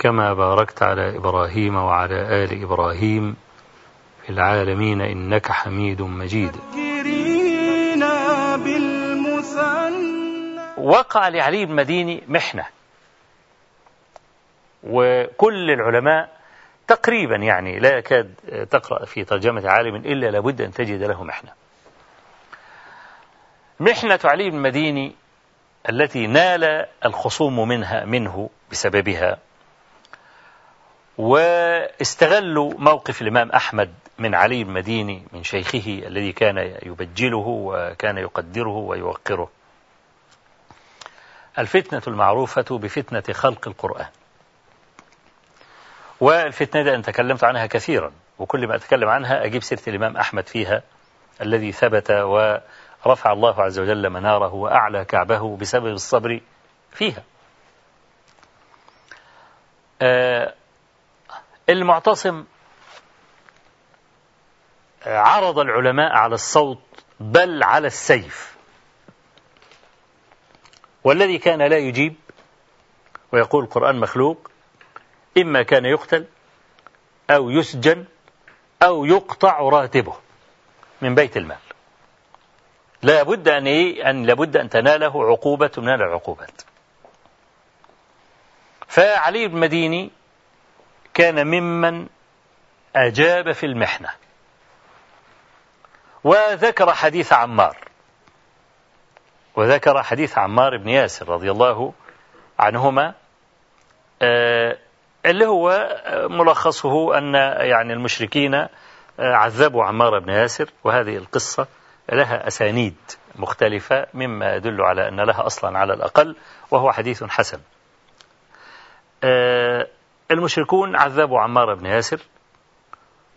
كما باركت على إبراهيم وعلى آل إبراهيم في العالمين إنك حميد مجيد. وقع لعلي بن مديني محنة. وكل العلماء تقريبا يعني لا يكاد تقرأ في ترجمة عالم إلا لابد أن تجد له محنة. محنة علي بن مديني التي نال الخصوم منها منه بسببها واستغلوا موقف الإمام أحمد من علي المديني من شيخه الذي كان يبجله وكان يقدره ويوقره. الفتنة المعروفة بفتنة خلق القرآن. والفتنة دي أنا تكلمت عنها كثيرا وكل ما أتكلم عنها أجيب سيرة الإمام أحمد فيها الذي ثبت ورفع الله عز وجل مناره وأعلى كعبه بسبب الصبر فيها. آه المعتصم عرض العلماء على الصوت بل على السيف. والذي كان لا يجيب ويقول القرآن مخلوق إما كان يقتل أو يسجن أو يقطع راتبه من بيت المال. لا بد أن إيه أن لابد أن تناله عقوبة من العقوبات. فعلي بن مديني كان ممن أجاب في المحنة. وذكر حديث عمار. وذكر حديث عمار بن ياسر رضي الله عنهما اللي هو ملخصه أن يعني المشركين عذبوا عمار بن ياسر وهذه القصة لها أسانيد مختلفة مما يدل على أن لها أصلا على الأقل وهو حديث حسن. المشركون عذبوا عمار بن ياسر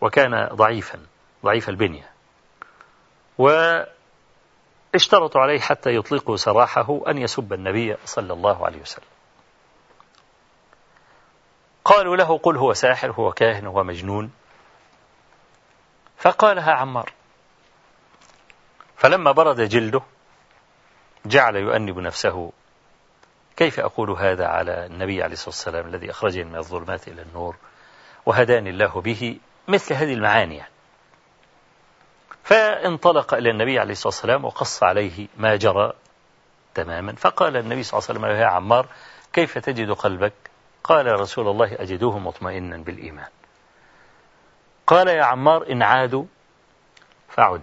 وكان ضعيفا ضعيف البنية. واشترطوا عليه حتى يطلقوا سراحه أن يسب النبي صلى الله عليه وسلم. قالوا له قل هو ساحر هو كاهن هو مجنون. فقالها عمار. فلما برد جلده جعل يؤنب نفسه كيف أقول هذا على النبي عليه الصلاة والسلام الذي أخرجني من الظلمات إلى النور وهداني الله به مثل هذه المعاني يعني. فانطلق إلى النبي عليه الصلاة والسلام وقص عليه ما جرى تماما. فقال النبي صلى الله عليه وسلم يا عمار كيف تجد قلبك؟ قال رسول الله أجدوه مطمئنا بالإيمان. قال يا عمار إن عادوا فعد.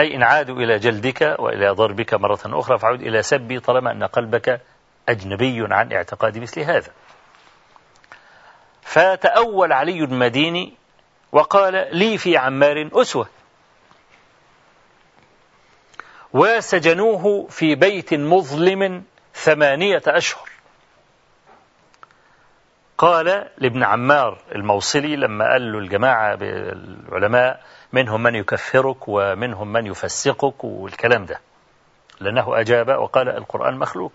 أي إن عادوا إلى جلدك وإلى ضربك مرة أخرى فعد إلى سبي طالما أن قلبك أجنبي عن اعتقاد مثل هذا. فتأول علي المديني وقال لي في عمار أسوة. وسجنوه في بيت مظلم ثمانية أشهر. قال لابن عمار الموصلي لما قال له الجماعة العلماء منهم من يكفرك ومنهم من يفسقك والكلام ده. لأنه أجاب وقال القرآن مخلوق.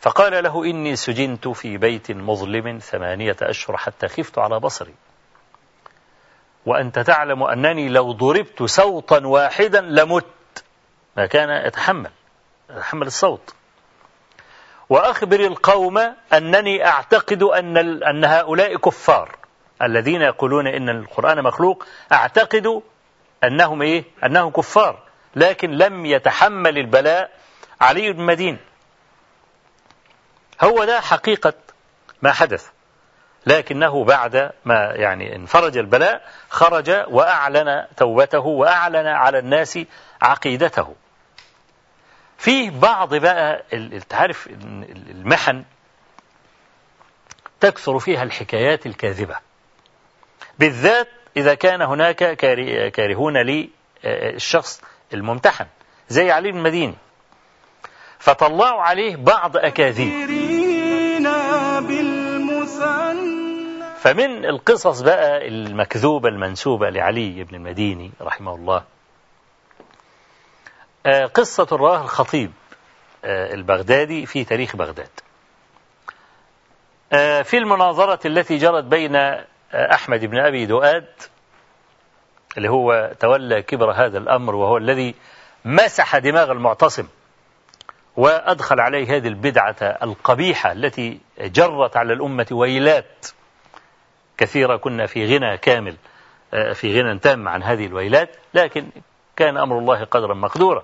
فقال له إني سجنت في بيت مظلم ثمانية أشهر حتى خفت على بصري. وأنت تعلم أنني لو ضربت صوتا واحدا لمت. ما كان يتحمل يتحمل الصوت. وأخبر القوم أنني أعتقد أن أن هؤلاء كفار. الذين يقولون إن القرآن مخلوق أعتقد أنهم إيه؟ أنهم كفار. لكن لم يتحمل البلاء علي بن مدين. هو ده حقيقة ما حدث. لكنه بعد ما يعني انفرج البلاء خرج وأعلن توبته وأعلن على الناس عقيدته. فيه بعض بقى تعرف المحن تكثر فيها الحكايات الكاذبة. بالذات إذا كان هناك كارهون للشخص الممتحن زي علي بن المديني. فطلعوا عليه بعض أكاذيب. فمن القصص بقى المكذوبة المنسوبة لعلي بن المديني رحمه الله. آه، قصة رواه الخطيب آه، البغدادي في تاريخ بغداد. آه، في المناظرة التي جرت بين أحمد بن أبي دؤاد اللي هو تولى كبر هذا الأمر وهو الذي مسح دماغ المعتصم وأدخل عليه هذه البدعة القبيحة التي جرت على الأمة ويلات كثيرة. كنا في غنى كامل في غنى تام عن هذه الويلات لكن كان أمر الله قدرا مقدورا.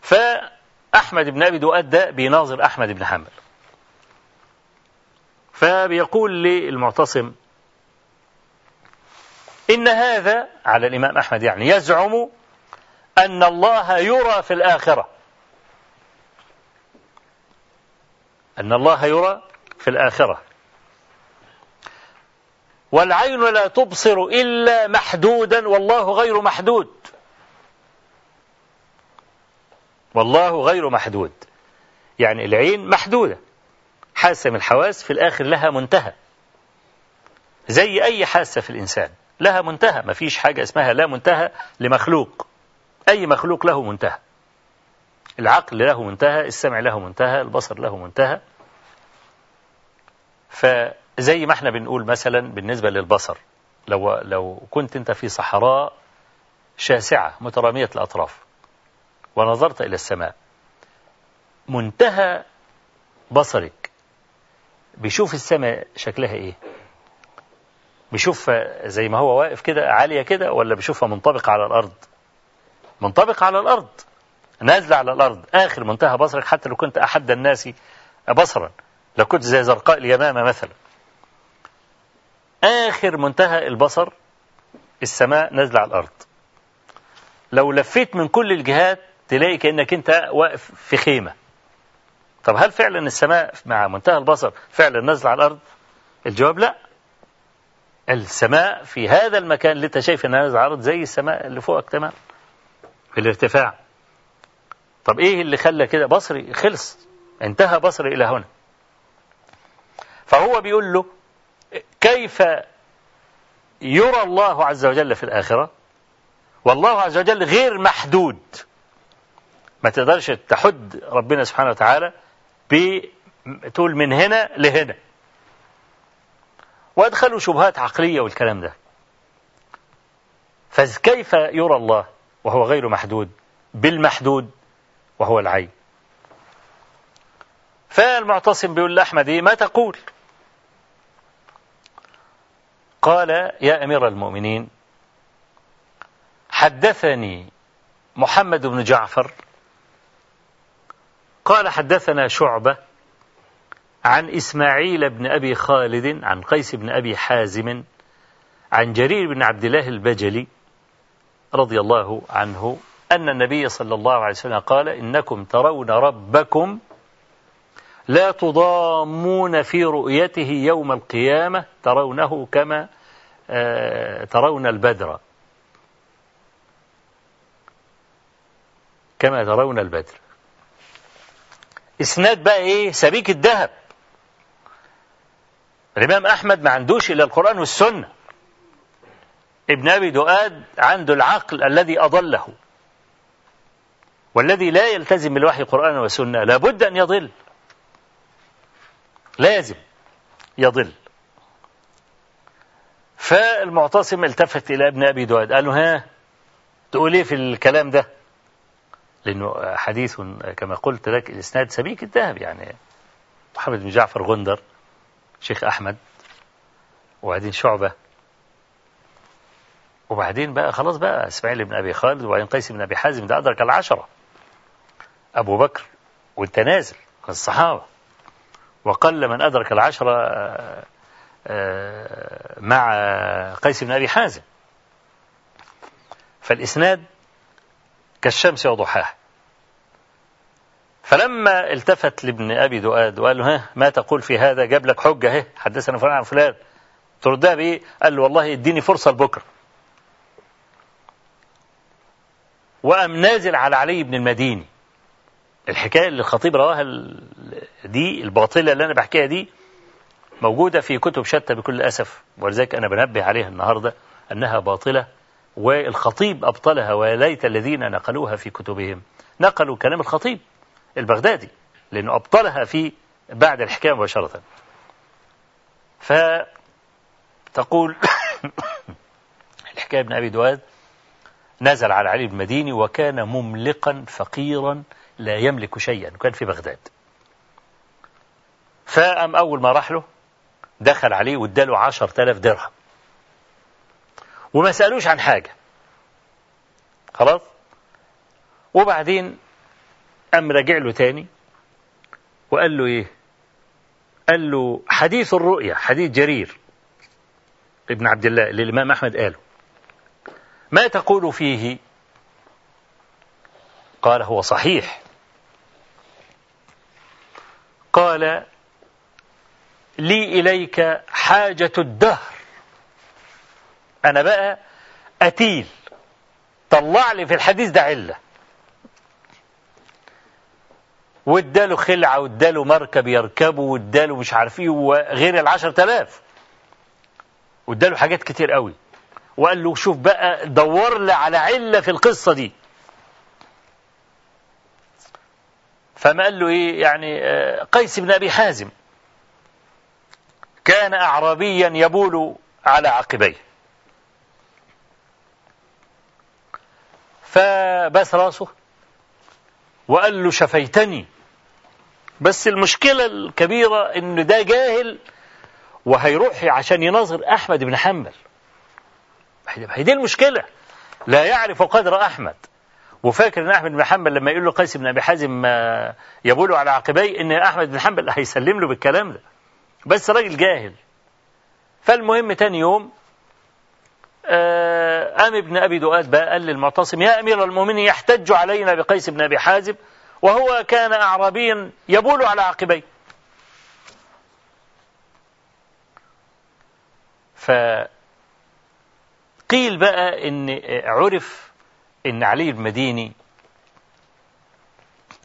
فأحمد بن أبي دؤاد ده بيناظر أحمد بن حنبل فبيقول للمعتصم إن هذا على الإمام أحمد يعني يزعم أن الله يرى في الآخرة. أن الله يرى في الآخرة. والعين لا تبصر إلا محدودا والله غير محدود. والله غير محدود. يعني العين محدودة. حاسة من الحواس في الآخر لها منتهى. زي أي حاسة في الإنسان. لها منتهى. ما فيش حاجة اسمها لا منتهى لمخلوق. أي مخلوق له منتهى. العقل له منتهى السمع له منتهى البصر له منتهى. فزي ما إحنا بنقول مثلا بالنسبة للبصر لو, لو كنت انت في صحراء شاسعة مترامية الأطراف ونظرت إلى السماء منتهى بصرك. بيشوف السماء شكلها إيه؟ بيشوف زي ما هو واقف كده عالية كده ولا بيشوفها منطبقة على الأرض؟ منطبقة على الأرض. نازلة على الأرض. آخر منتهى بصرك حتى لو كنت أحد الناس بصرا. لو كنت زي زرقاء اليمامة مثلا. آخر منتهى البصر السماء نازلة على الأرض. لو لفيت من كل الجهات تلاقي كأنك أنت واقف في خيمة. طب هل فعلا السماء مع منتهى البصر فعلا نازلة على الأرض؟ الجواب لا. السماء في هذا المكان اللي انت شايف نازله على الأرض زي السماء اللي فوقك تمام في الارتفاع. طب إيه اللي خلى كده؟ بصري خلص. انتهى بصري إلى هنا. فهو بيقول له كيف يرى الله عز وجل في الآخرة؟ والله عز وجل غير محدود. ما تقدرش تحد ربنا سبحانه وتعالى بتقول من هنا لهنا. وادخلوا شبهات عقلية والكلام ده. فكيف يرى الله وهو غير محدود؟ بالمحدود وهو العين. فالمعتصم بيقول لأحمد إيه؟ ما تقول. قال يا أمير المؤمنين حدثني محمد بن جعفر. قال حدثنا شعبة عن إسماعيل بن أبي خالد عن قيس بن أبي حازم عن جرير بن عبد الله البجلي رضي الله عنه أن النبي صلى الله عليه وسلم قال إنكم ترون ربكم لا تضامون في رؤيته يوم القيامة ترونه كما آه، ترون البدر. كما ترون البدر. إسناد بقى إيه؟ سبيك الذهب. الإمام أحمد ما عندوش إلا القرآن والسنة. ابن أبي دؤاد عنده العقل الذي أضله والذي لا يلتزم بالوحي قرآنا وسنة لابد أن يضل. لازم يضل. فالمعتصم التفت إلى ابن أبي دواد قال له ها تقول إيه في الكلام ده؟ لأنه حديث كما قلت لك الإسناد سبيك الذهب يعني محمد بن جعفر غندر. شيخ أحمد وبعدين شعبة وبعدين بقى خلاص بقى إسماعيل بن أبي خالد وبعدين قيس بن أبي حازم ده أدرك العشرة. أبو بكر وأنت نازل الصحابة. وقل من أدرك العشرة مع قيس بن أبي حازم. فالإسناد كالشمس وضحاها. فلما التفت لابن أبي دؤاد وقال له ها ما تقول في هذا؟ جاب لك حجة اهي حدثنا فلان عن فلان. تردها بإيه؟ قال له والله اديني فرصة لبكرة. وقام نازل على علي بن المديني. الحكاية اللي الخطيب رواها دي الباطلة اللي أنا بحكيها دي موجودة في كتب شتى بكل أسف ولذلك أنا بنبه عليها النهاردة أنها باطلة والخطيب أبطلها وليت الذين نقلوها في كتبهم. نقلوا كلام الخطيب. البغدادي لأنه أبطلها في بعد الحكاية مباشرة. فتقول الحكاية ابن أبي دواد نزل على علي بن وكان مملقا فقيرا لا يملك شيئا كان في بغداد. فأم أول ما راح له دخل عليه واداله عشر تلاف درهم. وما سألوش عن حاجة. خلاص؟ وبعدين قام راجع له تاني؟ وقال له إيه؟ قال له حديث الرؤيا حديث جرير. ابن عبد الله اللي الإمام أحمد قاله. ما تقول فيه؟ قال هو صحيح. قال لي إليك حاجة الدهر. أنا بقى أتيل. طلع لي في الحديث ده علة. واداله خلعة واداله مركب يركبه واداله مش عارف إيه وغير العشر تلاف واداله حاجات كتير قوي. وقال له شوف بقى دور لي على علة في القصة دي. فما قال له إيه يعني قيس بن أبي حازم. كان اعرابيا يبول على عقبيه. فبس راسه. وقال له شفيتني. بس المشكلة الكبيرة إن ده جاهل وهيروح عشان يناظر أحمد بن حنبل. هي دي المشكلة. لا يعرف قدر أحمد. وفاكر إن أحمد بن حنبل لما يقول له قيس بن أبي حازم يبول على عقبيه إن أحمد بن حنبل هيسلم له بالكلام ده. بس راجل جاهل. فالمهم تاني يوم قام ابن أبي دؤاد بقى قال للمعتصم يا أمير المؤمنين يحتج علينا بقيس بن أبي حازم وهو كان اعرابيا يبول على عقبيه. فقيل بقى إن عرف إن علي المديني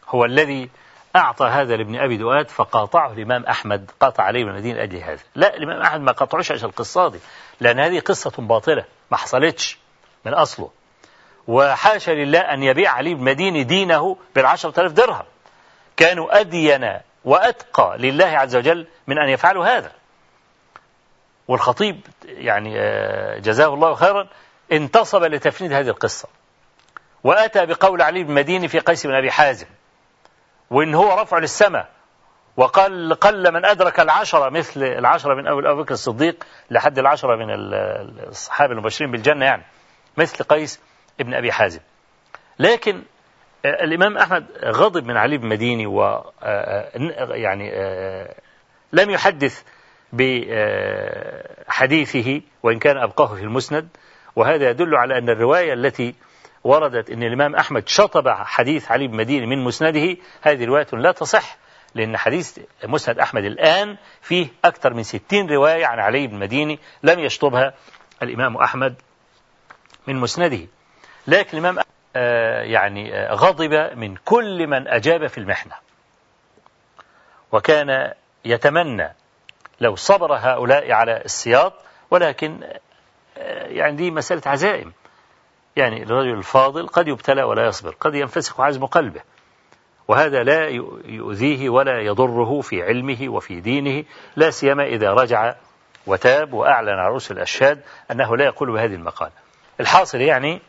هو الذي أعطى هذا لابن أبي دؤاد فقاطعه الإمام أحمد قاطع عليه بن المدينة لأجل هذا. لا الإمام أحمد ما قاطعوش عشان القصة دي لأن هذه قصة باطلة ما حصلتش من أصله. وحاشا لله أن يبيع علي بن دينه بالعشرة آلاف درهم. كانوا أدين وأتقى لله عز وجل من أن يفعلوا هذا. والخطيب يعني جزاه الله خيرا انتصب لتفنيد هذه القصة. وأتى بقول علي بن المديني في قيس بن أبي حازم وإن هو رفع للسماء وقال قل من أدرك العشرة مثل العشرة من أول أبو بكر الصديق لحد العشرة من الصحابة المبشرين بالجنة يعني مثل قيس ابن أبي حازم. لكن الإمام أحمد غضب من علي بن مديني و يعني لم يحدث بحديثه وإن كان أبقاه في المسند. وهذا يدل على أن الرواية التي وردت أن الإمام أحمد شطب حديث علي بن مديني من مسنده هذه رواية لا تصح لأن حديث مسند أحمد الآن فيه أكثر من ستين رواية عن علي بن مديني لم يشطبها الإمام أحمد من مسنده. لكن الإمام آه يعني آه غضب من كل من أجاب في المحنة. وكان يتمنى لو صبر هؤلاء على السياط ولكن آه يعني دي مسألة عزائم. يعني الرجل الفاضل قد يبتلى ولا يصبر قد ينفسخ عزم قلبه. وهذا لا يؤذيه ولا يضره في علمه وفي دينه لا سيما إذا رجع وتاب وأعلن على رؤوس الأشهاد أنه لا يقول بهذه المقالة. الحاصل يعني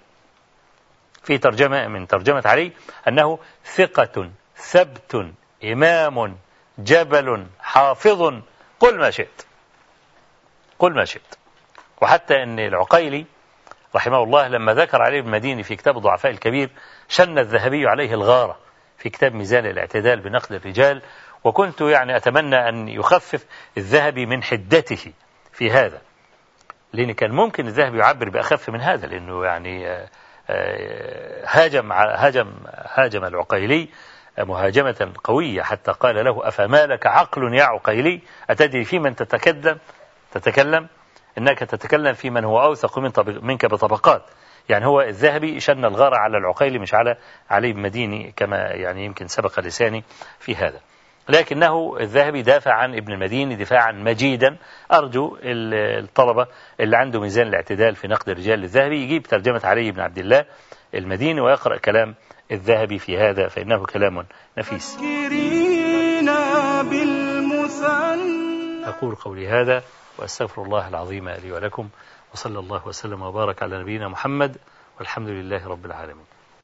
في ترجمة من ترجمة علي أنه ثقة ثبت إمام جبل حافظ قل ما شئت. قل ما شئت. وحتى أن العقيلي رحمه الله لما ذكر عليه المديني في كتاب الضعفاء الكبير شن الذهبي عليه الغارة في كتاب ميزان الاعتدال بنقد الرجال وكنت يعني أتمنى أن يخفف الذهبي من حدته في هذا. لأن كان ممكن الذهبي يعبر بأخف من هذا لأنه يعني آه، هاجم هاجم هاجم العقيلي مهاجمة قوية حتى قال له أفما لك عقل يا عقيلي؟ أتدري في من تتكلم؟ تتكلم؟ إنك تتكلم في من هو أوثق من منك بطبقات. يعني هو الذهبي شن الغارة على العقيلي مش على علي بن مديني كما يعني يمكن سبق لساني في هذا. لكنه الذهبي دافع عن ابن المديني دفاعا مجيدا. أرجو الطلبة اللي عنده ميزان الاعتدال في نقد الرجال للذهبي يجيب ترجمة علي بن عبد الله المديني ويقرأ كلام الذهبي في هذا فإنه كلام نفيس. أقول قولي هذا وأستغفر الله العظيم لي ولكم وصلى الله وسلم وبارك على نبينا محمد والحمد لله رب العالمين.